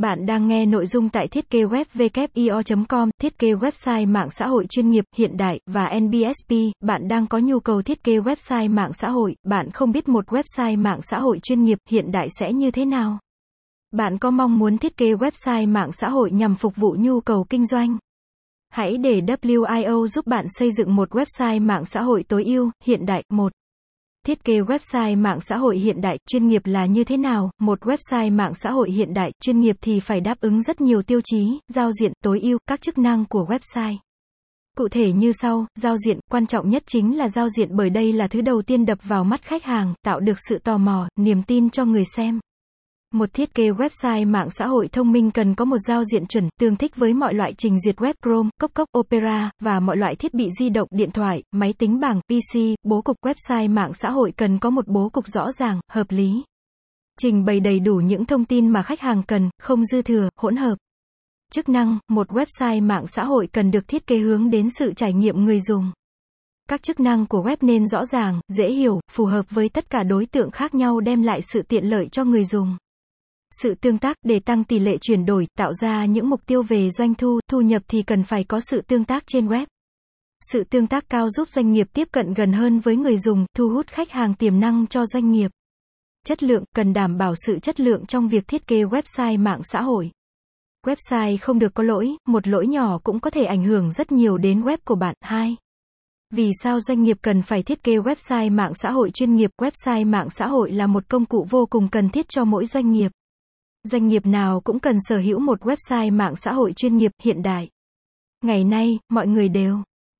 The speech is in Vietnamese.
Bạn đang nghe nội dung tại thiết kế web com thiết kế website mạng xã hội chuyên nghiệp, hiện đại và NBSP. Bạn đang có nhu cầu thiết kế website mạng xã hội, bạn không biết một website mạng xã hội chuyên nghiệp, hiện đại sẽ như thế nào. Bạn có mong muốn thiết kế website mạng xã hội nhằm phục vụ nhu cầu kinh doanh? Hãy để WIO giúp bạn xây dựng một website mạng xã hội tối ưu, hiện đại. một. Thiết kế website mạng xã hội hiện đại, chuyên nghiệp là như thế nào? Một website mạng xã hội hiện đại, chuyên nghiệp thì phải đáp ứng rất nhiều tiêu chí, giao diện, tối ưu, các chức năng của website. Cụ thể như sau, giao diện, quan trọng nhất chính là giao diện bởi đây là thứ đầu tiên đập vào mắt khách hàng, tạo được sự tò mò, niềm tin cho người xem. Một thiết kế website mạng xã hội thông minh cần có một giao diện chuẩn, tương thích với mọi loại trình duyệt web Chrome, Cốc Cốc, Opera, và mọi loại thiết bị di động, điện thoại, máy tính bảng, PC, bố cục website mạng xã hội cần có một bố cục rõ ràng, hợp lý. Trình bày đầy đủ những thông tin mà khách hàng cần, không dư thừa, hỗn hợp. Chức năng, một website mạng xã hội cần được thiết kế hướng đến sự trải nghiệm người dùng. Các chức năng của web nên rõ ràng, dễ hiểu, phù hợp với tất cả đối tượng khác nhau đem lại sự tiện lợi cho người dùng. Sự tương tác để tăng tỷ lệ chuyển đổi, tạo ra những mục tiêu về doanh thu, thu nhập thì cần phải có sự tương tác trên web. Sự tương tác cao giúp doanh nghiệp tiếp cận gần hơn với người dùng, thu hút khách hàng tiềm năng cho doanh nghiệp. Chất lượng cần đảm bảo sự chất lượng trong việc thiết kế website mạng xã hội. Website không được có lỗi, một lỗi nhỏ cũng có thể ảnh hưởng rất nhiều đến web của bạn. 2. Vì sao doanh nghiệp cần phải thiết kế website mạng xã hội chuyên nghiệp? Website mạng xã hội là một công cụ vô cùng cần thiết cho mỗi doanh nghiệp. Doanh nghiệp nào cũng cần sở hữu một website mạng xã hội chuyên nghiệp, hiện đại. Ngày nay, mọi người đều